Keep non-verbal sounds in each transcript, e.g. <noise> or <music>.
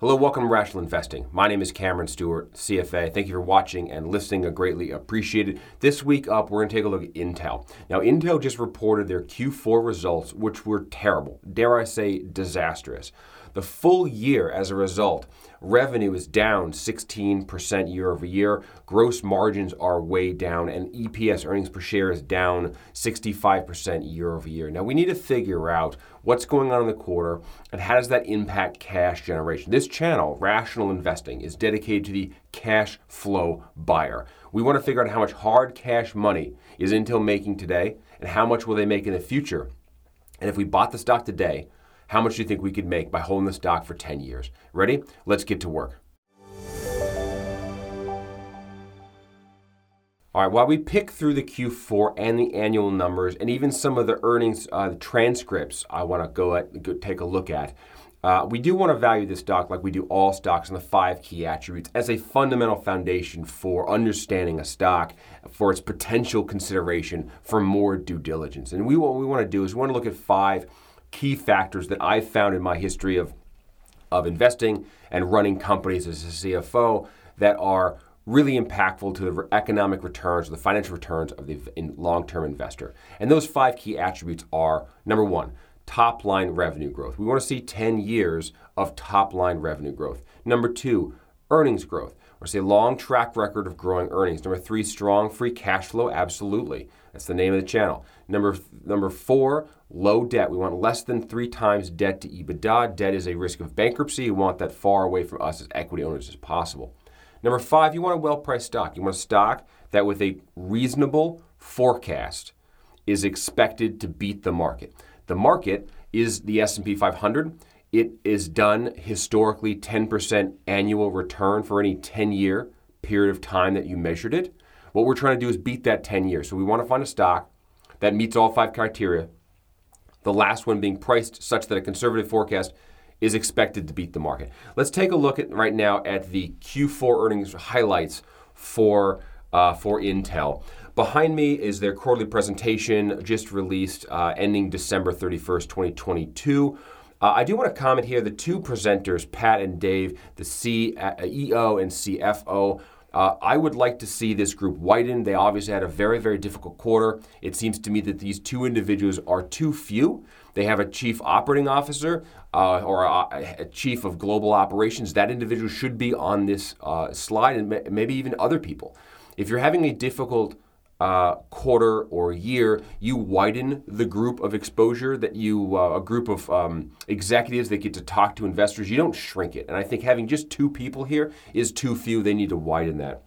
Hello, welcome to Rational Investing. My name is Cameron Stewart, CFA. Thank you for watching and listening. I greatly appreciate it. This week up, we're going to take a look at Intel. Now, Intel just reported their Q4 results, which were terrible, dare I say, disastrous. The full year, as a result, revenue is down 16% year over year. Gross margins are way down, and EPS earnings per share is down 65% year over year. Now, we need to figure out what's going on in the quarter and how does that impact cash generation. This channel, Rational Investing, is dedicated to the cash flow buyer. We want to figure out how much hard cash money is Intel making today and how much will they make in the future. And if we bought the stock today, how much do you think we could make by holding the stock for 10 years? Ready? Let's get to work. All right, while we pick through the Q4 and the annual numbers and even some of the earnings uh, transcripts I want to go, go take a look at, uh, we do want to value this stock like we do all stocks on the five key attributes as a fundamental foundation for understanding a stock for its potential consideration for more due diligence. And we, what we want to do is we want to look at five key factors that I've found in my history of, of investing and running companies as a CFO that are really impactful to the economic returns or the financial returns of the long term investor. And those five key attributes are number one, top line revenue growth. We want to see 10 years of top line revenue growth. Number two, earnings growth. Or say long track record of growing earnings. Number three, strong free cash flow. Absolutely. That's the name of the channel. Number, number four, low debt. We want less than three times debt to EBITDA. Debt is a risk of bankruptcy. You want that far away from us as equity owners as possible. Number five, you want a well priced stock. You want a stock that, with a reasonable forecast, is expected to beat the market. The market is the S&P 500. It is done historically 10% annual return for any 10 year period of time that you measured it. What we're trying to do is beat that 10 years. So we want to find a stock that meets all five criteria. The last one being priced such that a conservative forecast is expected to beat the market. Let's take a look at right now at the Q4 earnings highlights for uh, for Intel. Behind me is their quarterly presentation just released, uh, ending December 31st, 2022. Uh, I do want to comment here the two presenters, Pat and Dave, the CEO and CFO, uh, I would like to see this group widen. They obviously had a very, very difficult quarter. It seems to me that these two individuals are too few. They have a chief operating officer uh, or a, a, chief of global operations. That individual should be on this uh, slide, and maybe even other people. If you're having a difficult uh, quarter or year, you widen the group of exposure that you, uh, a group of um, executives that get to talk to investors. You don't shrink it. And I think having just two people here is too few. They need to widen that.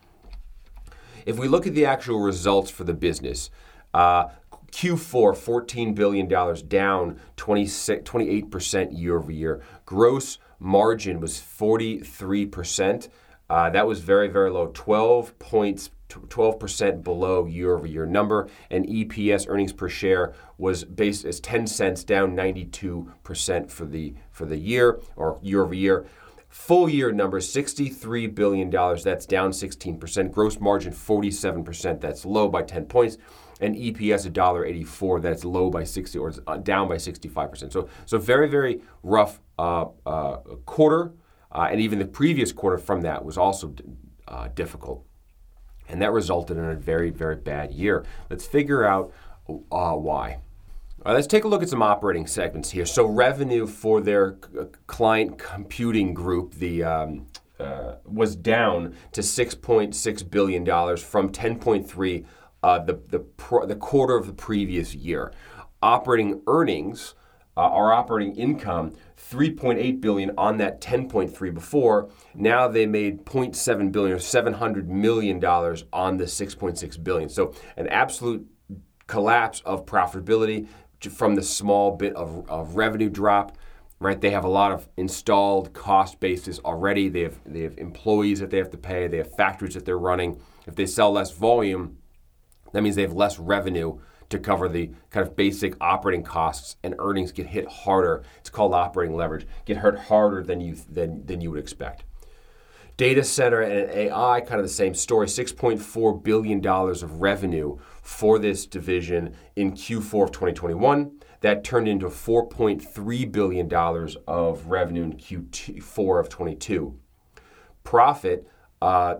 If we look at the actual results for the business, uh, Q4, $14 billion, down 28% year over year. Gross margin was 43%. Uh, that was very, very low, 12 points 12% below year over year number, and EPS earnings per share was based as 10 cents down 92% for the for the year or year over year. Full year number $63 billion, that's down 16%. Gross margin 47%, that's low by 10 points. And EPS $1.84, that's low by 60 or uh, down by 65%. So, so very, very rough uh, uh, quarter. Uh, and even the previous quarter from that was also uh, difficult. And that resulted in a very, very bad year. Let's figure out uh, why. let's take a look at some operating segments here. So, revenue for their client computing group, the um, uh, was down to $6.6 billion from 10.3 uh, the, the, pro- the quarter of the previous year. Operating earnings, uh, our operating income 3.8 billion on that 10.3 before. Now they made 0.7 billion or 700 million dollars on the 6.6 billion. So an absolute collapse of profitability from the small bit of, of revenue drop. Right, they have a lot of installed cost bases already. They have they have employees that they have to pay. They have factories that they're running. If they sell less volume, that means they have less revenue to cover the kind of basic operating costs and earnings get hit harder. It's called operating leverage. Get hurt harder than you than, than you would expect. Data center and AI, kind of the same story. $6.4 billion of revenue for this division in Q4 of 2021. That turned into $4.3 billion of revenue in Q4 of 22. Profit, uh,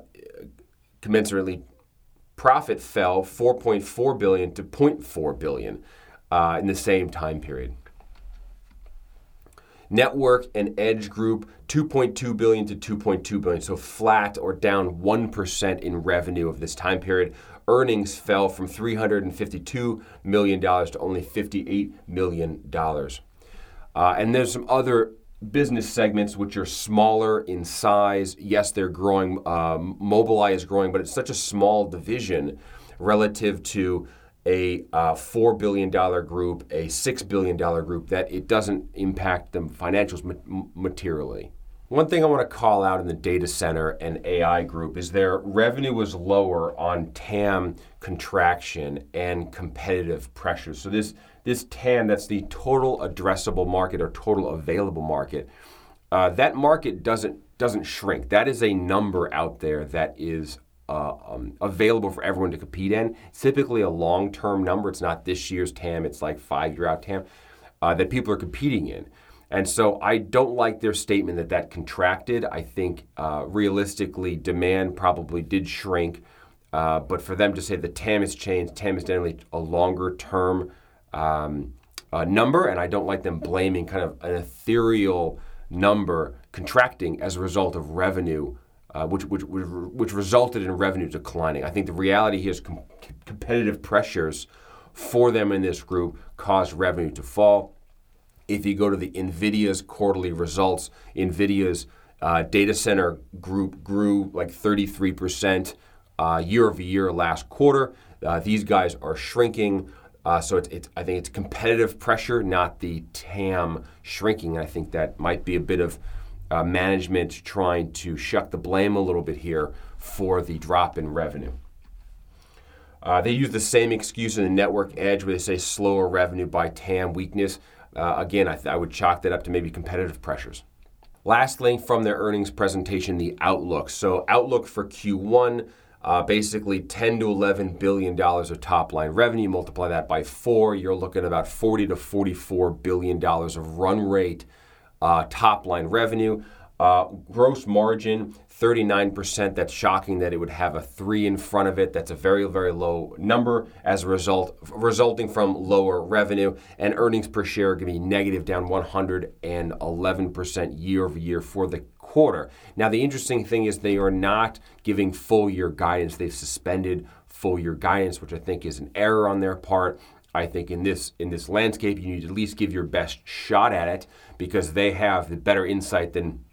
commensurately, profit fell 4.4 billion to 0.4 billion uh, in the same time period. Network and Edge Group 2.2 billion to 2.2 billion, so flat or down 1% in revenue of this time period. Earnings fell from 352 million dollars to only 58 million dollars. Uh, and there's some other business segments which are smaller in size. Yes, they're growing. Um, Mobileye is growing, but it's such a small division relative to a uh, $4 billion group, a $6 billion group, that it doesn't impact the financials ma- materially. One thing I want to call out in the data center and AI group is their revenue was lower on TAM contraction and competitive pressures. So this this TAM, that's the total addressable market or total available market, uh, that market doesn't doesn't shrink. That is a number out there that is uh, um, available for everyone to compete in. Typically a long term number. It's not this year's TAM, it's like five year out TAM uh, that people are competing in. And so I don't like their statement that that contracted. I think uh, realistically, demand probably did shrink. Uh, but for them to say the TAM has changed, TAM is generally a longer term um, number. And I don't like them blaming kind of an ethereal number contracting as a result of revenue uh, which, which, which resulted in revenue declining. I think the reality here is com- competitive pressures for them in this group caused revenue to fall. If you go to the NVIDIA's quarterly results, NVIDIA's uh, data center group grew like 33% uh, year over year last quarter. Uh, these guys are shrinking. Uh, so it's, it's, I think it's competitive pressure, not the TAM shrinking. I think that might be a bit of uh, management trying to shuck the blame a little bit here for the drop in revenue. Uh, they use the same excuse in the network edge where they say slower revenue by TAM weakness. Uh, again, I, th- I would chalk that up to maybe competitive pressures. Last link from their earnings presentation, the outlook. So, outlook for Q1, uh, basically 10 to 11 billion dollars of top line revenue. Multiply that by four, you're looking at about 40 to 44 billion dollars of run rate uh, top line revenue. Uh, gross margin, 39%. That's shocking that it would have a three in front of it. That's a very, very low number as a result, resulting from lower revenue. And earnings per share are going to be negative, down 111% year over year for the quarter. Now, the interesting thing is they are not giving full year guidance. They've suspended full year guidance, which I think is an error on their part. I think in this in this landscape, you need to at least give your best shot at it because they have the better insight than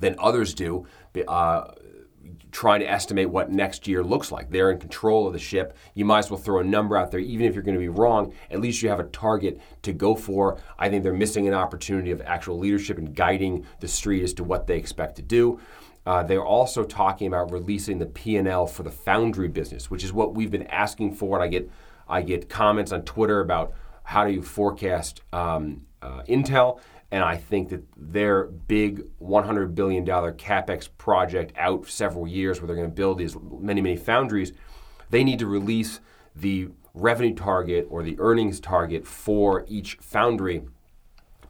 than others do. Uh, trying to estimate what next year looks like. They're in control of the ship. You might as well throw a number out there, even if you're going to be wrong. At least you have a target to go for. I think they're missing an opportunity of actual leadership and guiding the street as to what they expect to do. Uh, they're also talking about releasing the P&L for the foundry business, which is what we've been asking for. And I get I get comments on Twitter about how do you forecast um, uh, Intel, and I think that their big $100 billion capex project out several years, where they're going to build these many many foundries, they need to release the revenue target or the earnings target for each foundry.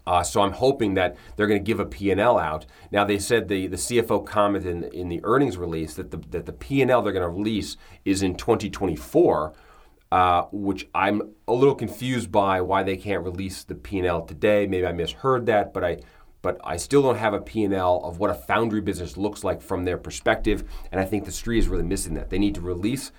Uh, so I'm hoping that they're going to give a P&L out. Now they said the, the CFO commented in, in the earnings release that the, that the P&L they're going to release is in 2024, uh, which I'm a little confused by why they can't release the P&L today. Maybe I misheard that, but I but I still don't have a P&L of what a foundry business looks like from their perspective, and I think the street is really missing that. They need to release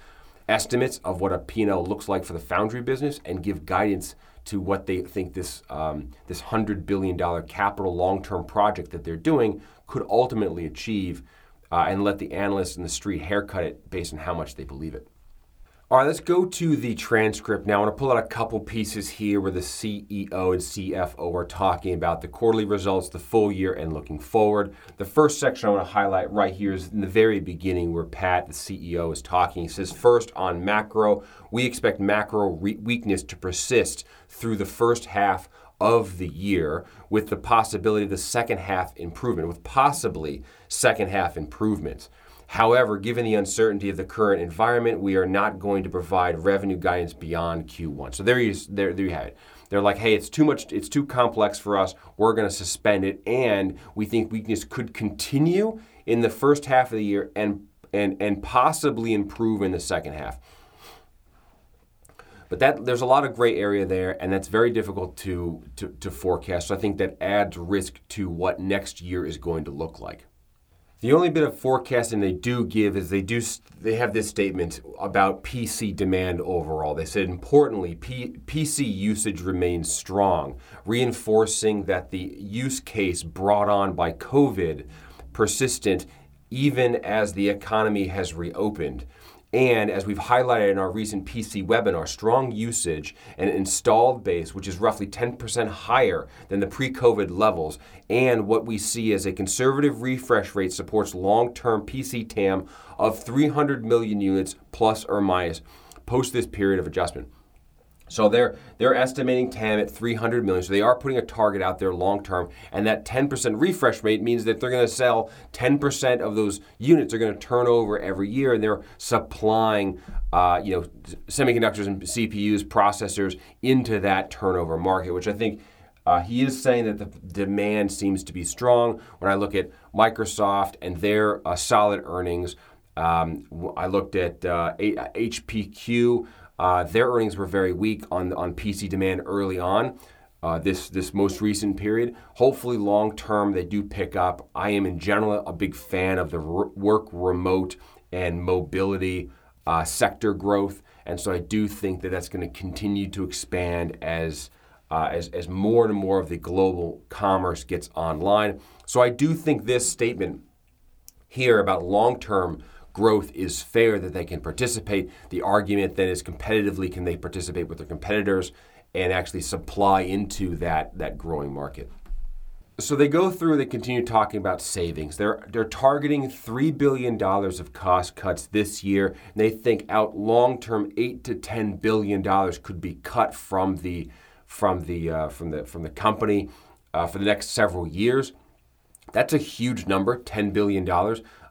estimates of what a P&L looks like for the foundry business and give guidance to what they think this um, this hundred billion dollar capital long term project that they're doing could ultimately achieve, uh, and let the analysts in the street haircut it based on how much they believe it. All right, let's go to the transcript now. I want to pull out a couple pieces here where the CEO and CFO are talking about the quarterly results, the full year, and looking forward. The first section I want to highlight right here is in the very beginning where Pat, the CEO, is talking. He says, First, on macro, we expect macro re- weakness to persist through the first half of the year with the possibility of the second half improvement, with possibly second half improvements. However, given the uncertainty of the current environment, we are not going to provide revenue guidance beyond Q1. So there you, there, there you have it. They're like, hey, it's too much, it's too complex for us. We're going to suspend it, and we think weakness could continue in the first half of the year and and and possibly improve in the second half. But that there's a lot of gray area there, and that's very difficult to, to, to forecast. So I think that adds risk to what next year is going to look like. The only bit of forecasting they do give is they do they have this statement about PC demand overall. They said importantly, P, PC usage remains strong, reinforcing that the use case brought on by COVID persistent even as the economy has reopened. And as we've highlighted in our recent PC webinar, strong usage and installed base, which is roughly 10% higher than the pre COVID levels, and what we see as a conservative refresh rate supports long term PC TAM of 300 million units plus or minus post this period of adjustment. So they're they're estimating TAM at 300 million. So they are putting a target out there long term, and that 10% refresh rate means that they're going to sell 10% of those units are going to turn over every year, and they're supplying uh, you know semiconductors and CPUs, processors into that turnover market, which I think. Uh, he is saying that the demand seems to be strong. When I look at Microsoft and their uh, solid earnings, um, I looked at uh, HPQ. Uh, their earnings were very weak on on PC demand early on. Uh, this this most recent period. Hopefully, long term they do pick up. I am in general a big fan of the work remote and mobility uh, sector growth, and so I do think that that's going to continue to expand as. Uh, as, as more and more of the global commerce gets online. So I do think this statement here about long term growth is fair, that they can participate. The argument then is competitively, can they participate with their competitors and actually supply into that, that growing market? So they go through, they continue talking about savings. They're, they're targeting $3 billion of cost cuts this year. And they think out long term, 8 to $10 billion could be cut from the, from the, uh, from the, from the company uh, for the next several years. That's a huge number, $10 billion.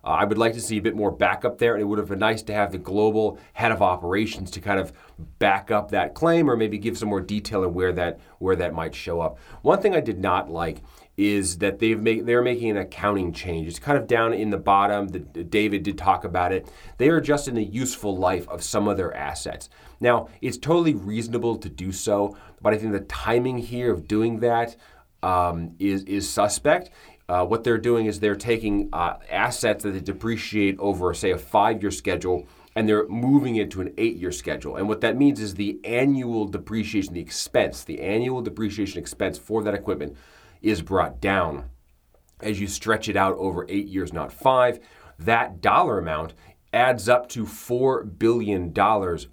Uh, I would like to see a bit more backup there, and it would have been nice to have the global head of operations to kind of back up that claim, or maybe give some more detail on where that where that might show up. One thing I did not like is that they've made they're making an accounting change. It's kind of down in the bottom. The, David did talk about it. They are adjusting the useful life of some of their assets. Now, it's totally reasonable to do so, but I think the timing here of doing that um, is is suspect. Uh, what they're doing is they're taking uh, assets that they depreciate over, say, a five year schedule, and they're moving it to an eight year schedule. And what that means is the annual depreciation, the expense, the annual depreciation expense for that equipment is brought down. As you stretch it out over eight years, not five, that dollar amount adds up to $4 billion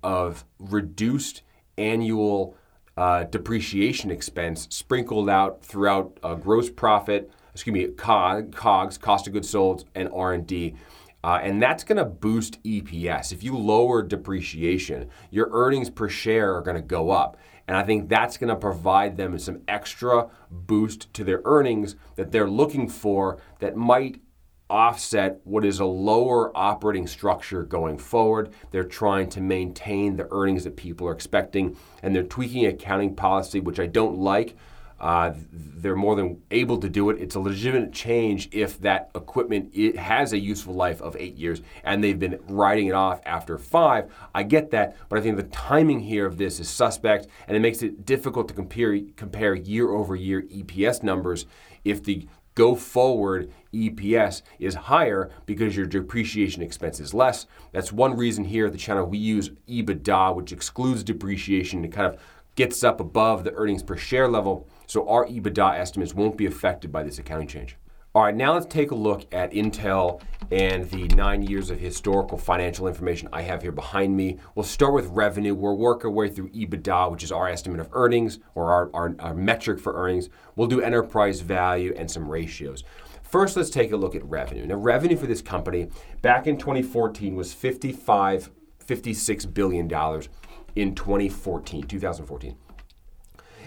of reduced annual uh, depreciation expense sprinkled out throughout uh, gross profit excuse me, COGS, cost of goods sold, and R&D. Uh, and that's going to boost EPS. If you lower depreciation, your earnings per share are going to go up. And I think that's going to provide them some extra boost to their earnings that they're looking for that might offset what is a lower operating structure going forward. They're trying to maintain the earnings that people are expecting, and they're tweaking accounting policy, which I don't like uh, they're more than able to do it. It's a legitimate change if that equipment it has a useful life of eight years and they've been writing it off after five. I get that, but I think the timing here of this is suspect and it makes it difficult to compare compare year over year EPS numbers if the go forward EPS is higher because your depreciation expense is less. That's one reason here at the channel we use EBITDA, which excludes depreciation to kind of gets up above the earnings per share level, so our EBITDA estimates won't be affected by this accounting change. All right, now let's take a look at Intel and the nine years of historical financial information I have here behind me. We'll start with revenue. We'll work our way through EBITDA, which is our estimate of earnings or our, our, our metric for earnings. We'll do enterprise value and some ratios. First, let's take a look at revenue. Now, revenue for this company back in 2014 was 55, 56 billion dollars in 2014, 2014.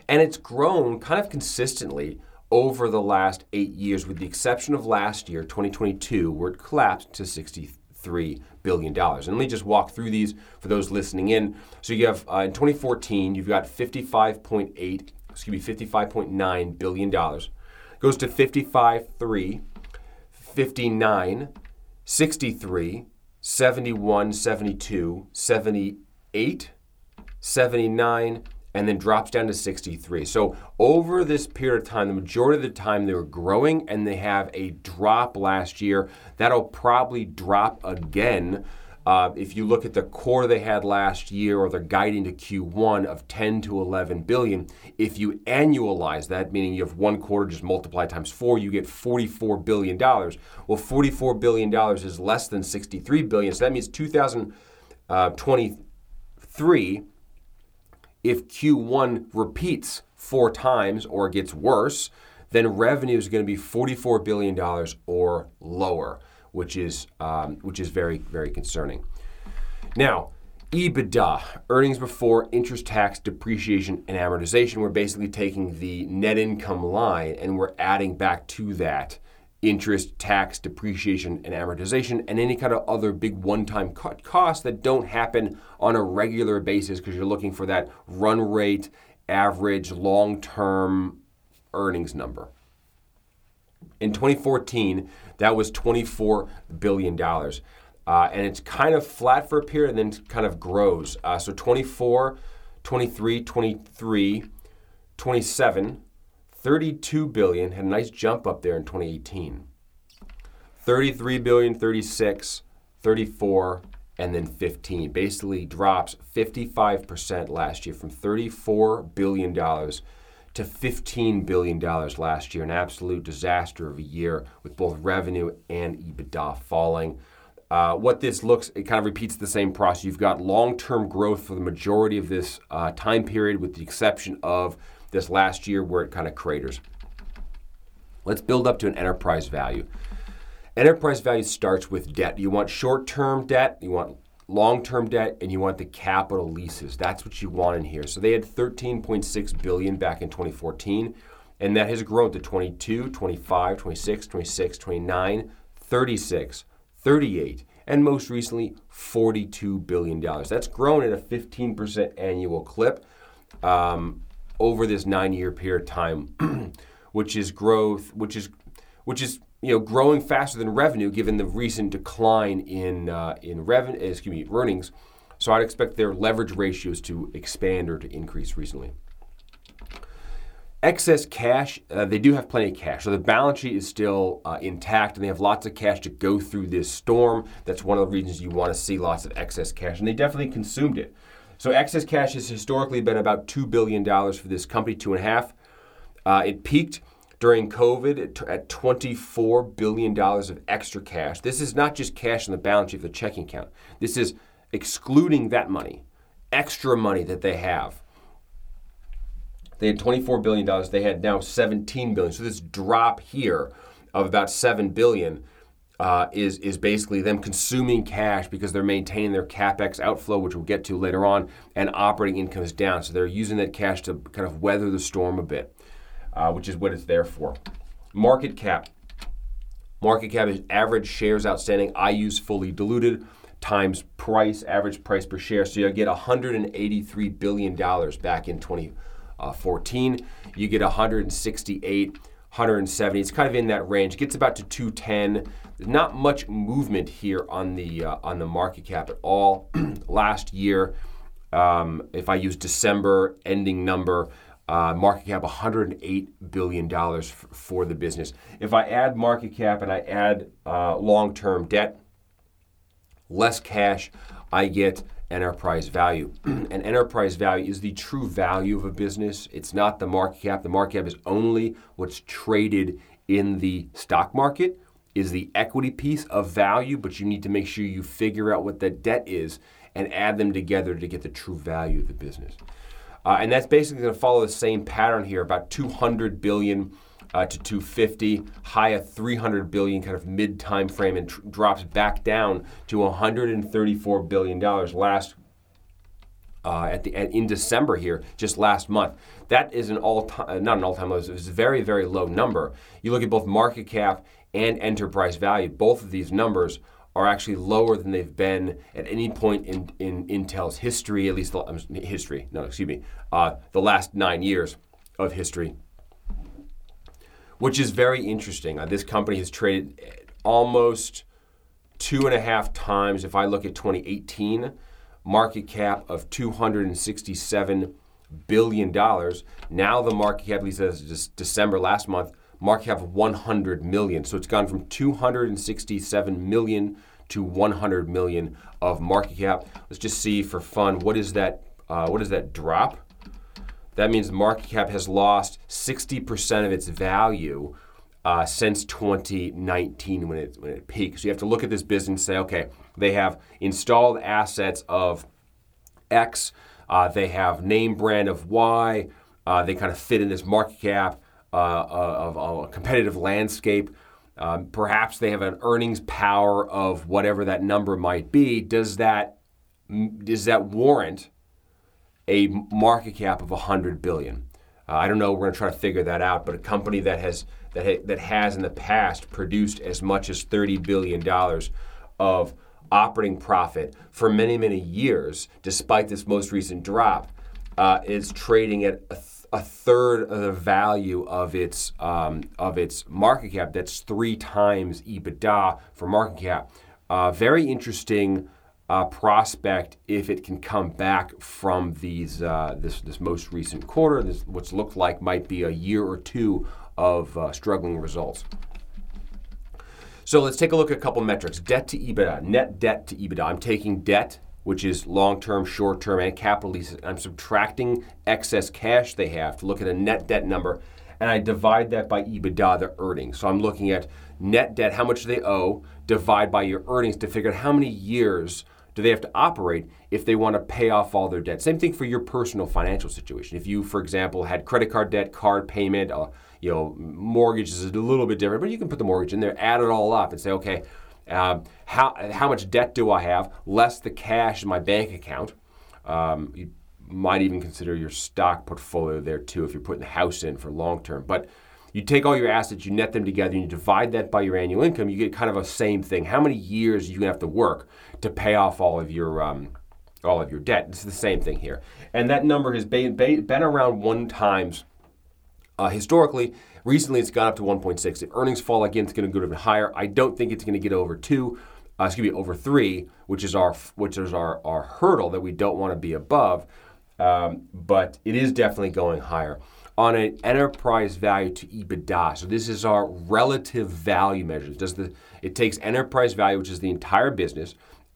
And it's grown kind of consistently over the last eight years, with the exception of last year, 2022, where it collapsed to 60, $53 billion. And let me just walk through these for those listening in. So you have uh, in 2014, you've got 55.8, excuse me, 55.9 billion dollars. Goes to 55.3, 59, 63, 71, 72, 78, 79, and then drops down to 63. So over this period of time, the majority of the time they were growing and they have a drop last year. That'll probably drop again. Uh, if you look at the core they had last year or they're guiding to Q1 of 10 to 11 billion, if you annualize that, meaning you have one quarter just multiply times four, you get 44 billion dollars. Well, 44 billion dollars is less than 63 billion, so that means 2023 if Q1 repeats four times or gets worse, then revenue is going to be $44 billion or lower, which is, um, which is very, very concerning. Now, EBITDA, earnings before interest, tax, depreciation, and amortization. We're basically taking the net income line and we're adding back to that interest, tax, depreciation, and amortization, and any kind of other big one time cut costs that don't happen on a regular basis because you're looking for that run rate, average, long term earnings number. In 2014, that was $24 billion. Uh, and it's kind of flat for a period and then kind of grows. Uh, so 24, 23, 23, 27, 32 billion, had a nice jump up there in 2018. 33 billion, 36, 34, and then 15. Basically drops 55% last year from 34 billion dollars to $15 billion last year. An absolute disaster of a year with both revenue and EBITDA falling. Uh, what this looks, it kind of repeats the same process. You've got long term growth for the majority of this uh, time period, with the exception of this last year where it kind of craters. Let's build up to an enterprise value. Enterprise value starts with debt. You want short term debt, you want long term debt, and you want the capital leases. That's what you want in here. So they had 13.6 billion back in 2014, and that has grown to 22, 25, 26, 26, 29, 36, 38, and most recently $42 billion. That's grown at a 15% annual clip. Um, over this nine-year period of time, <clears throat> which is growth, which is which is you know growing faster than revenue given the recent decline in uh, in revenue excuse me earnings. So I'd expect their leverage ratios to expand or to increase recently. Excess cash, uh, they do have plenty of cash. So the balance sheet is still uh, intact and they have lots of cash to go through this storm. That's one of the reasons you want to see lots of excess cash. And they definitely consumed it. So excess cash has historically been about $2 billion for this company, two and a half. Uh, it peaked during COVID at $24 billion of extra cash. This is not just cash in the balance sheet of the checking account. This is excluding that money, extra money that they have. They had $24 billion. They had now 17 billion. So this drop here of about $7 billion uh, is is basically them consuming cash because they're maintaining their capex outflow, which we'll get to later on, and operating income is down. So they're using that cash to kind of weather the storm a bit, uh, which is what it's there for. Market cap. Market cap is average shares outstanding. I use fully diluted times price, average price per share. So you get 183 billion dollars back in 2014. You get 168 170. It's kind of in that range. It gets about to 210. There's not much movement here on the uh, on the market cap at all. <clears throat> Last year, um, if I use December ending number, uh, market cap 108 billion dollars f- for the business. If I add market cap and I add uh, long-term debt, less cash, I get enterprise value. <clears throat> and enterprise value is the true value of a business. It's not the market cap. The market cap is only what's traded in the stock market is the equity piece of value, but you need to make sure you figure out what the debt is and add them together to get the true value of the business. Uh, and that's basically going to follow the same pattern here, about 200 billion uh, to 250, high of 300 billion, kind of mid time frame, and tr- drops back down to 134 billion dollars last uh, at the in December here, just last month. That is an all time, uh, not an all time low. It's a very very low number. You look at both market cap and enterprise value. Both of these numbers are actually lower than they've been at any point in, in Intel's history, at least the um, history, no, excuse me, uh, the last nine years of history, which is very interesting. Uh, this company has traded almost two and a half times. If I look at 2018, market cap of 267 billion dollars. Now the market cap, at least as December last month, market cap of 100 million. So it's gone from 267 million to 100 million of market cap. Let's just see for fun what is that? Uh, what is that drop? That means the market cap has lost 60% of its value uh, since 2019 when it when it peaked. So you have to look at this business and say, okay, they have installed assets of X, uh, they have name brand of Y, uh, they kind of fit in this market cap uh, uh, of, a competitive landscape. Um, perhaps they have an earnings power of whatever that number might be. Does that does that warrant a market cap of 100 billion? Uh, I don't know. We're going to try to figure that out. But a company that has that ha- that has in the past produced as much as 30 billion dollars of operating profit for many many years, despite this most recent drop, uh, is trading at a, th- a, third of the value of its um, of its market cap. That's three times EBITDA for market cap. Uh, very interesting uh, prospect if it can come back from these uh, this this most recent quarter. This what's looked like might be a year or two of uh, struggling results. So let's take a look at a couple metrics. Debt to EBITDA, net debt to EBITDA. I'm taking debt, which is long term, short term, and capital leases. I'm subtracting excess cash they have to look at a net debt number, and I divide that by EBITDA, the earnings. So I'm looking at net debt, how much do they owe, divide by your earnings to figure out how many years do they have to operate if they want to pay off all their debt? Same thing for your personal financial situation. If you, for example, had credit card debt, card payment, uh, you know, mortgage is a little bit different, but you can put the mortgage in there, add it all up, and say, okay, um, how how much debt do I have less the cash in my bank account? Um, you might even consider your stock portfolio there too if you're putting the house in for long term, but you take all your assets, you net them together, and you divide that by your annual income, you get kind of a same thing. How many years you have to work to pay off all of your um, all of your debt? It's the same thing here, and that number has been, been around one times uh, historically. Recently, it's gone up to 1.6. If earnings fall again, it's going to go even higher. I don't think it's going to get over two. Uh, excuse me, over three, which is our which is our, our hurdle that we don't want to be above. Um, but it is definitely going higher on an enterprise value to EBITDA. So this is our relative value measure. Does the it takes enterprise value, which is the entire business,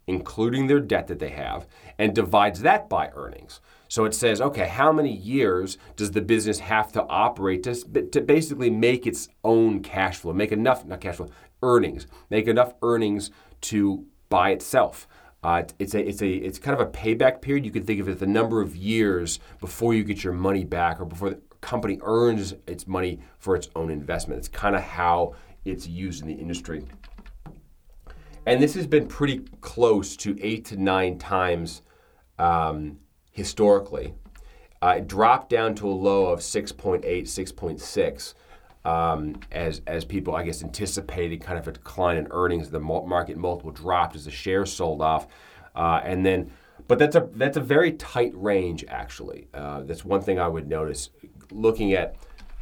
including their debt that they have, and divides that by earnings. So it says, okay, how many years does the business have to operate to, to basically make its own cash flow, make enough, not cash flow, earnings, make enough earnings to buy itself. Uh, it's a it's a it's kind of a payback period. You can think of it as the number of years before you get your money back or before the company earns its money for its own investment. It's kind of how it's used in the industry. And this has been pretty close to eight to nine times um, historically. Uh, it dropped down to a low of 6.8, 6.6. Um, as as people, I guess, anticipated kind of a decline in earnings, the market multiple dropped as the shares sold off, uh, and then, but that's a that's a very tight range actually. Uh, that's one thing I would notice. Looking at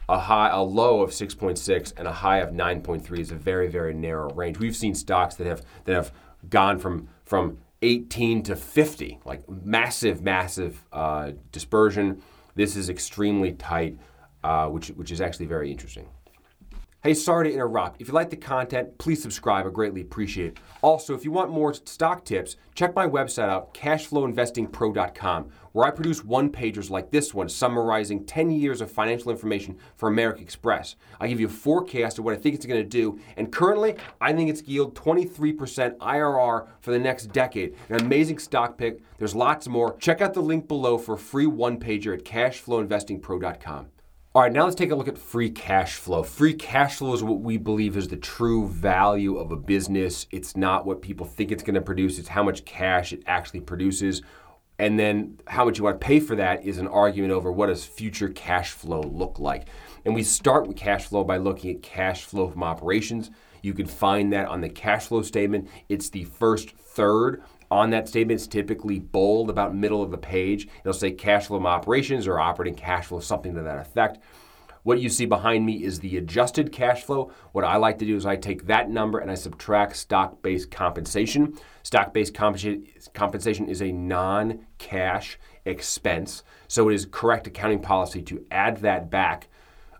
a high, a low of 6.6 and a high of 9.3 is a very very narrow range. We've seen stocks that have that have gone from from 18 to 50, like massive, massive uh, dispersion. This is extremely tight, uh, which, which is actually very interesting. Hey, sorry to interrupt. If you like the content, please subscribe. I greatly appreciate it. Also, if you want more stock tips, check my website out, cashflowinvestingpro.com, where I produce one pagers like this one summarizing 10 years of financial information for American Express. I give you a forecast of what I think it's going to do, and currently, I think it's yield 23% IRR for the next decade. An amazing stock pick. There's lots more. Check out the link below for a free one pager at cashflowinvestingpro.com. All right, now let's take a look at free cash flow. Free cash flow is what we believe is the true value of a business. It's not what people think it's going to produce, it's how much cash it actually produces. And then how much you want to pay for that is an argument over what does future cash flow look like. And we start with cash flow by looking at cash flow from operations. You can find that on the cash flow statement. It's the first third on that statement. It's typically bold about middle of the page. It'll say cash flow from operations or operating cash flow, something to that effect. What you see behind me is the adjusted cash flow. What I like to do is I take that number and I subtract stock based compensation. Stock based compensation is a non cash expense. So it is correct accounting policy to add that back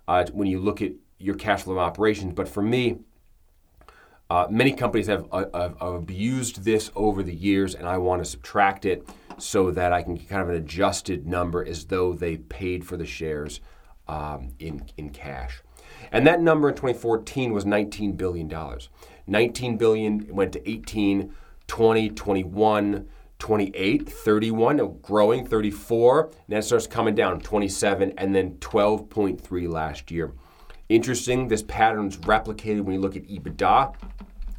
uh, when you look at your cash flow operations. But for me, uh, many companies have, uh, have, abused this over the years, and I want to subtract it so that I can get kind of an adjusted number as though they paid for the shares um, in, in cash. And that number in 2014 was $19 billion. 19 billion went to 18, 20, 21, 28, 31, growing 34, and then it starts coming down 27, and then 12.3 last year. Interesting, this pattern is replicated when you look at EBITDA.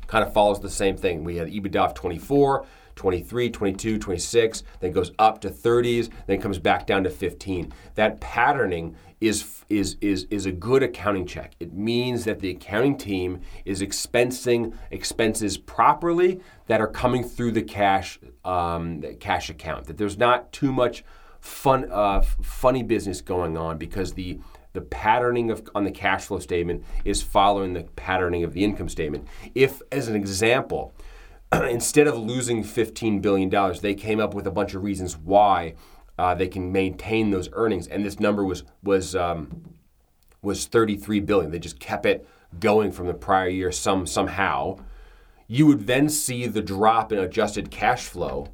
Kind of follows the same thing. We had EBITDA of 24, 23, 22, 26, then goes up to 30s, then comes back down to 15. That patterning is, is, is, is a good accounting check. It means that the accounting team is expensing expenses properly that are coming through the cash, um, cash account, that there's not too much fun, uh, funny business going on because the the patterning of on the cash flow statement is following the patterning of the income statement. If, as an example, <clears throat> instead of losing $15 billion, they came up with a bunch of reasons why uh, they can maintain those earnings. And this number was, was, um, was 33 billion. They just kept it going from the prior year some, somehow. You would then see the drop in adjusted cash flow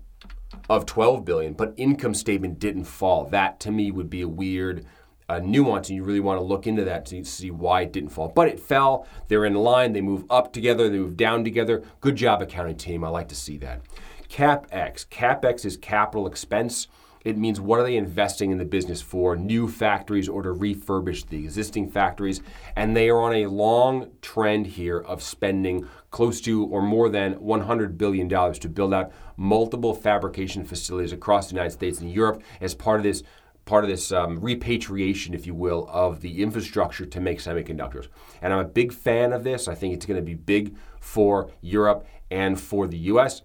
of 12 billion, but income statement didn't fall. That to me would be a weird uh, nuance, and you really want to look into that to see why it didn't fall. But it fell. They're in line. They move up together. They move down together. Good job, accounting team. I like to see that. CapEx. CapEx is capital expense. It means what are they investing in the business for? New factories or to refurbish the existing factories. And they are on a long trend here of spending close to or more than $100 billion to build out multiple fabrication facilities across the United States and Europe as part of this part of this um, repatriation, if you will, of the infrastructure to make semiconductors. And I'm a big fan of this. I think it's going to be big for Europe and for the US.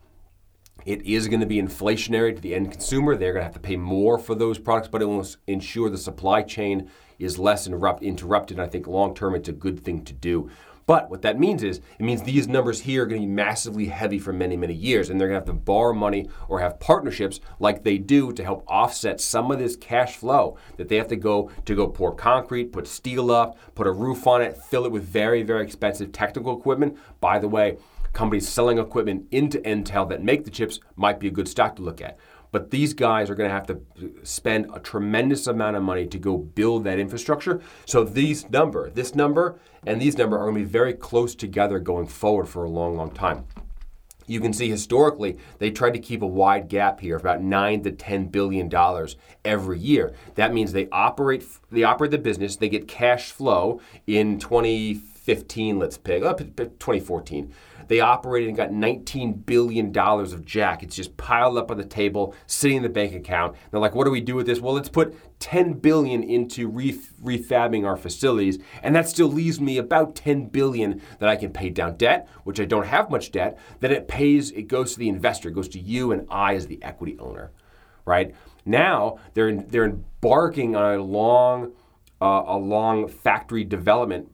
It is going to be inflationary to the end consumer. They're going to have to pay more for those products, but it will ensure the supply chain is less interrupt, interrupted. I think long term, it's a good thing to do. But what that means is, it means these numbers here are going to be massively heavy for many, many years, and they're going to have to borrow money or have partnerships like they do to help offset some of this cash flow that they have to go to go pour concrete, put steel up, put a roof on it, fill it with very, very expensive technical equipment. By the way, companies selling equipment into Intel that make the chips might be a good stock to look at. But these guys are going to have to spend a tremendous amount of money to go build that infrastructure. So these number, this number, and these numbers are going to be very close together going forward for a long, long time. You can see historically they tried to keep a wide gap here, of about nine to ten billion dollars every year. That means they operate they operate the business, they get cash flow in 2015, let's pick up 2014. They operated and got $19 billion of jack. It's just piled up on the table, sitting in the bank account. They're like, what do we do with this? Well, let's put 10 billion into ref- refabbing our facilities, and that still leaves me about 10 billion that I can pay down debt, which I don't have much debt. Then it pays, it goes to the investor, it goes to you and I as the equity owner, right? Now they're they're embarking on a long uh, a long factory development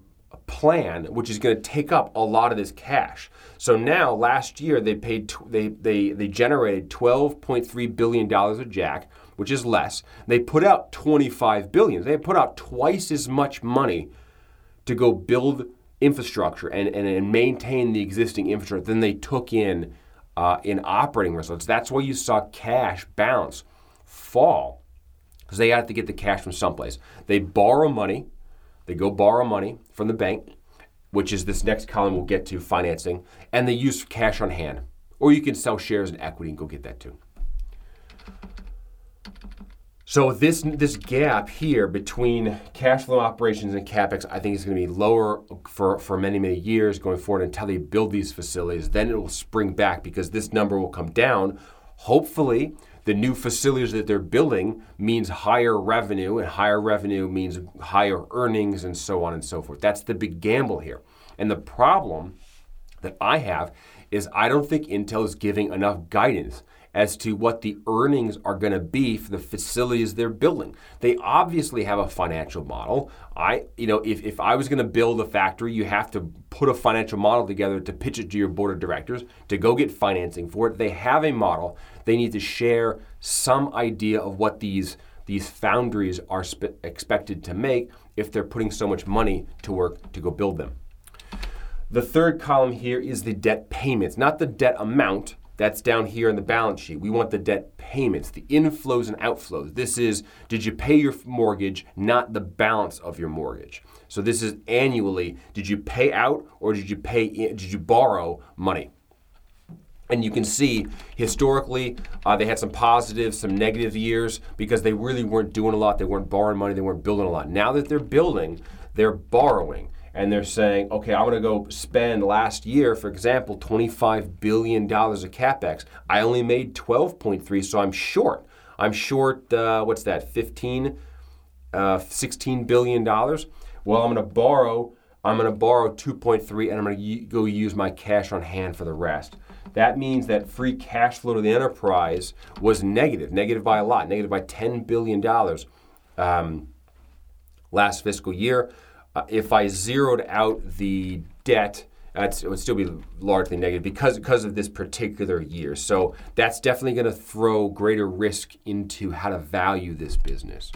plan, which is going to take up a lot of this cash. So now, last year they paid they they they generated 12.3 billion dollars of Jack, which is less. They put out 25 billion. They put out twice as much money to go build infrastructure and, and, and maintain the existing infrastructure than they took in uh, in operating results. That's why you saw cash bounce fall because they had to get the cash from someplace. They borrow money they go borrow money from the bank, which is this next column we'll get to financing, and they use cash on hand. Or you can sell shares and equity and go get that too. So this this gap here between cash flow operations and capex, I think is going to be lower for, for many many years going forward until they build these facilities. Then it will spring back because this number will come down. Hopefully, the new facilities that they're building means higher revenue, and higher revenue means higher earnings, and so on and so forth. That's the big gamble here. And the problem that I have is I don't think Intel is giving enough guidance as to what the earnings are going to be for the facilities they're building. They obviously have a financial model. I, you know, if, if I was going to build a factory, you have to put a financial model together to pitch it to your board of directors to go get financing for it. They have a model. They need to share some idea of what these these foundries are expected to make if they're putting so much money to work to go build them. The third column here is the debt payments, not the debt amount, that's down here in the balance sheet. We want the debt payments, the inflows and outflows. This is did you pay your mortgage, not the balance of your mortgage. So this is annually, did you pay out or did you pay in, did you borrow money? And you can see historically uh, they had some positive, some negative years because they really weren't doing a lot. They weren't borrowing money. They weren't building a lot. Now that they're building, they're borrowing and they're saying, okay, I'm going to go spend last year, for example, $25 billion of capex. I only made 12.3, so I'm short. I'm short, uh, what's that, 15, uh, 16 billion dollars. Well, I'm going to borrow. I'm going to borrow 2.3, and I'm going to go use my cash on hand for the rest. That means that free cash flow to the enterprise was negative, negative by a lot, negative by 10 billion dollars um, last fiscal year. Uh, if I zeroed out the debt, it would still be largely negative because, because of this particular year. So that's definitely going to throw greater risk into how to value this business.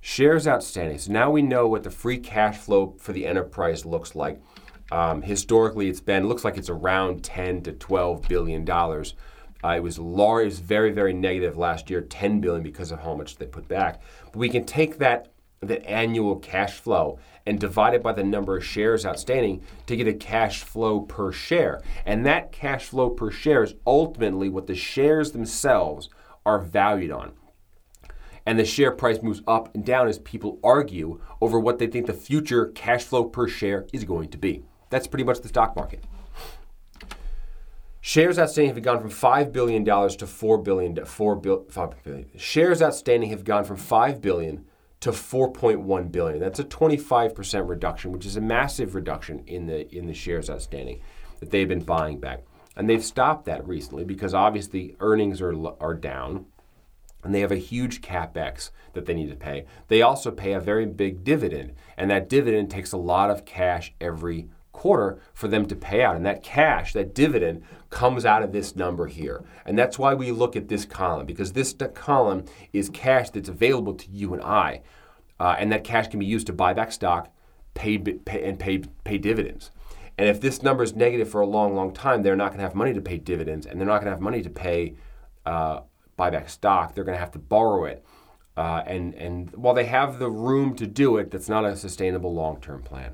Shares outstanding. So now we know what the free cash flow for the enterprise looks like. Um, historically, it's been looks like it's around 10 to 12 billion dollars. Uh, it was large, it was very, very negative last year, 10 billion because of how much they put back. But we can take that the annual cash flow and divide it by the number of shares outstanding to get a cash flow per share. And that cash flow per share is ultimately what the shares themselves are valued on. And the share price moves up and down as people argue over what they think the future cash flow per share is going to be. That's pretty much the stock market. Shares outstanding have gone from $5 billion to $4 billion. $4 billion. Shares outstanding have gone from 5 billion to 4.1 billion. That's a 25% reduction, which is a massive reduction in the in the shares outstanding that they've been buying back. And they've stopped that recently because obviously earnings are are down and they have a huge capex that they need to pay. They also pay a very big dividend, and that dividend takes a lot of cash every quarter for them to pay out. And that cash, that dividend, comes out of this number here. And that's why we look at this column, because this column is cash that's available to you and I. Uh, and that cash can be used to buy back stock pay, pay, and pay, pay dividends. And if this number is negative for a long, long time, they're not going to have money to pay dividends, and they're not going to have money to pay uh, buy back stock. They're going to have to borrow it. Uh, and, and while they have the room to do it, that's not a sustainable long term plan.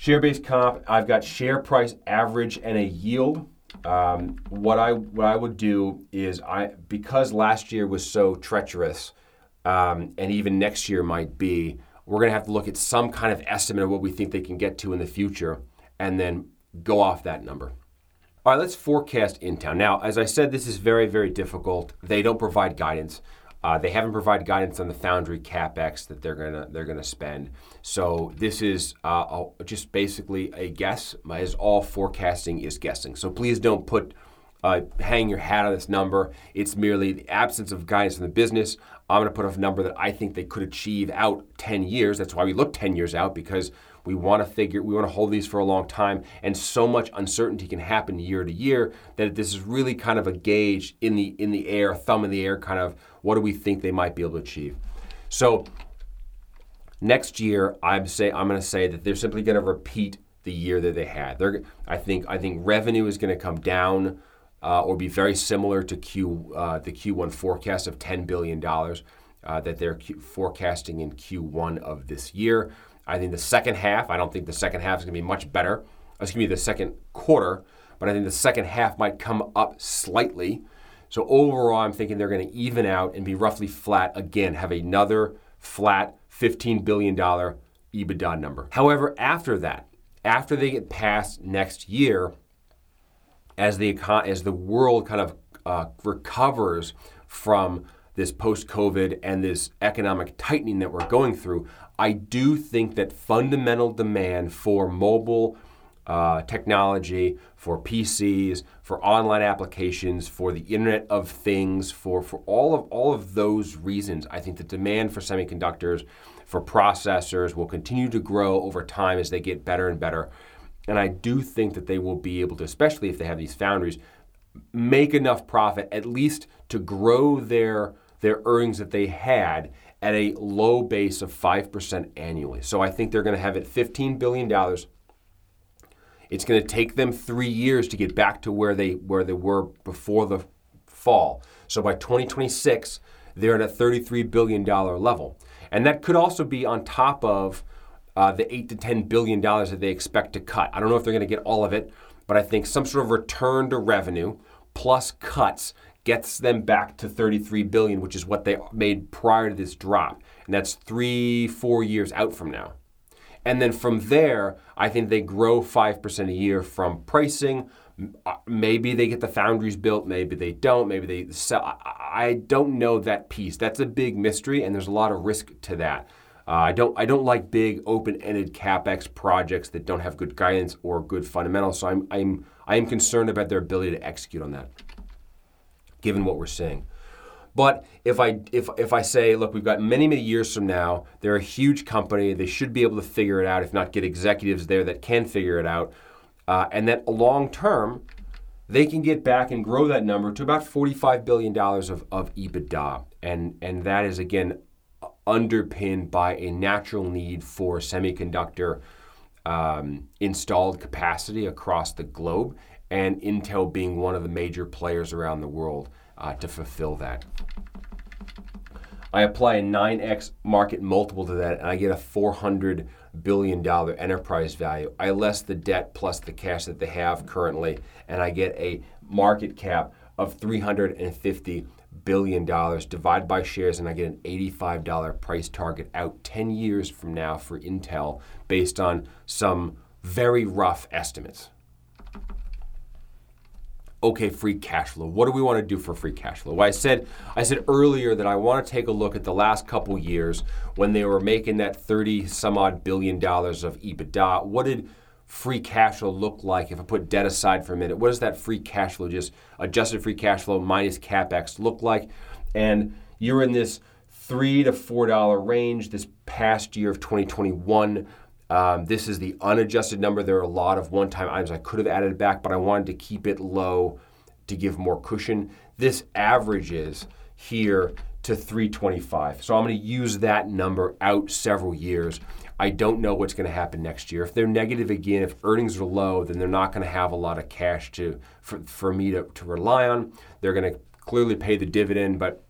Share-based comp, I've got share price average and a yield. Um, what I what I would do is I because last year was so treacherous, um, and even next year might be, we're going to have to look at some kind of estimate of what we think they can get to in the future, and then go off that number. All right, let's forecast Intel. Now, as I said, this is very very difficult. They don't provide guidance. Uh, they haven't provided guidance on the foundry capex that they're gonna they're gonna spend. So this is uh, just basically a guess. As all forecasting is guessing. So please don't put uh, hang your hat on this number. It's merely the absence of guidance in the business. I'm going to put a number that I think they could achieve out 10 years. That's why we look 10 years out because we want to figure, we want to hold these for a long time, and so much uncertainty can happen year to year that this is really kind of a gauge in the in the air, thumb in the air, kind of what do we think they might be able to achieve. So next year, I'm say I'm going to say that they're simply going to repeat the year that they had. They're, I think I think revenue is going to come down uh, or be very similar to Q uh, the Q1 forecast of 10 billion dollars uh, that they're Q- forecasting in Q1 of this year. I think the second half, I don't think the second half is going to be much better. It's going to be the second quarter, but I think the second half might come up slightly. So overall, I'm thinking they're going to even out and be roughly flat again, have another flat $15 billion EBITDA number. However, after that, after they get past next year, as the as the world kind of uh, recovers from this post-COVID and this economic tightening that we're going through, I do think that fundamental demand for mobile uh, technology, for PCs, for online applications, for the Internet of Things, for, for all of all of those reasons, I think the demand for semiconductors, for processors, will continue to grow over time as they get better and better. And I do think that they will be able to, especially if they have these foundries, make enough profit at least to grow their their earnings that they had at a low base of 5% annually. So I think they're going to have it $15 billion. It's going to take them three years to get back to where they where they were before the fall. So by 2026, they're at a $33 billion level. And that could also be on top of uh, the 8 to 10 billion dollars that they expect to cut. I don't know if they're going to get all of it, but I think some sort of return to revenue plus cuts gets them back to 33 billion, which is what they made prior to this drop. And that's three, four years out from now. And then from there, I think they grow 5% a year from pricing. Uh, maybe they get the foundries built, maybe they don't, maybe they sell. I don't know that piece. That's a big mystery, and there's a lot of risk to that. Uh, I don't I don't like big open-ended capex projects that don't have good guidance or good fundamentals. So I'm I'm I am concerned about their ability to execute on that given what we're seeing. But if I if if I say, look, we've got many many years from now, they're a huge company. They should be able to figure it out. If not, get executives there that can figure it out, uh, and that long term, they can get back and grow that number to about forty-five billion dollars of, of EBITDA, and and that is again underpinned by a natural need for semiconductor um, installed capacity across the globe and Intel being one of the major players around the world uh, to fulfill that. I apply a 9x market multiple to that, and I get a $400 billion enterprise value. I less the debt plus the cash that they have currently, and I get a market cap of $350 billion. Divide by shares, and I get an $85 price target out 10 years from now for Intel based on some very rough estimates okay, free cash flow. What do we want to do for free cash flow? Well, I said I said earlier that I want to take a look at the last couple years when they were making that 30 some odd billion dollars of EBITDA. What did free cash flow look like if I put debt aside for a minute? What does that free cash flow just adjusted free cash flow minus capex look like? And you're in this 3 to 4 dollar range this past year of 2021 um, this is the unadjusted number. There are a lot of one time items I could have added back, but I wanted to keep it low to give more cushion. This averages here to 325. So I'm going to use that number out several years. I don't know what's going to happen next year. If they're negative again, if earnings are low, then they're not going to have a lot of cash to for, for me to, to rely on. They're going to clearly pay the dividend, but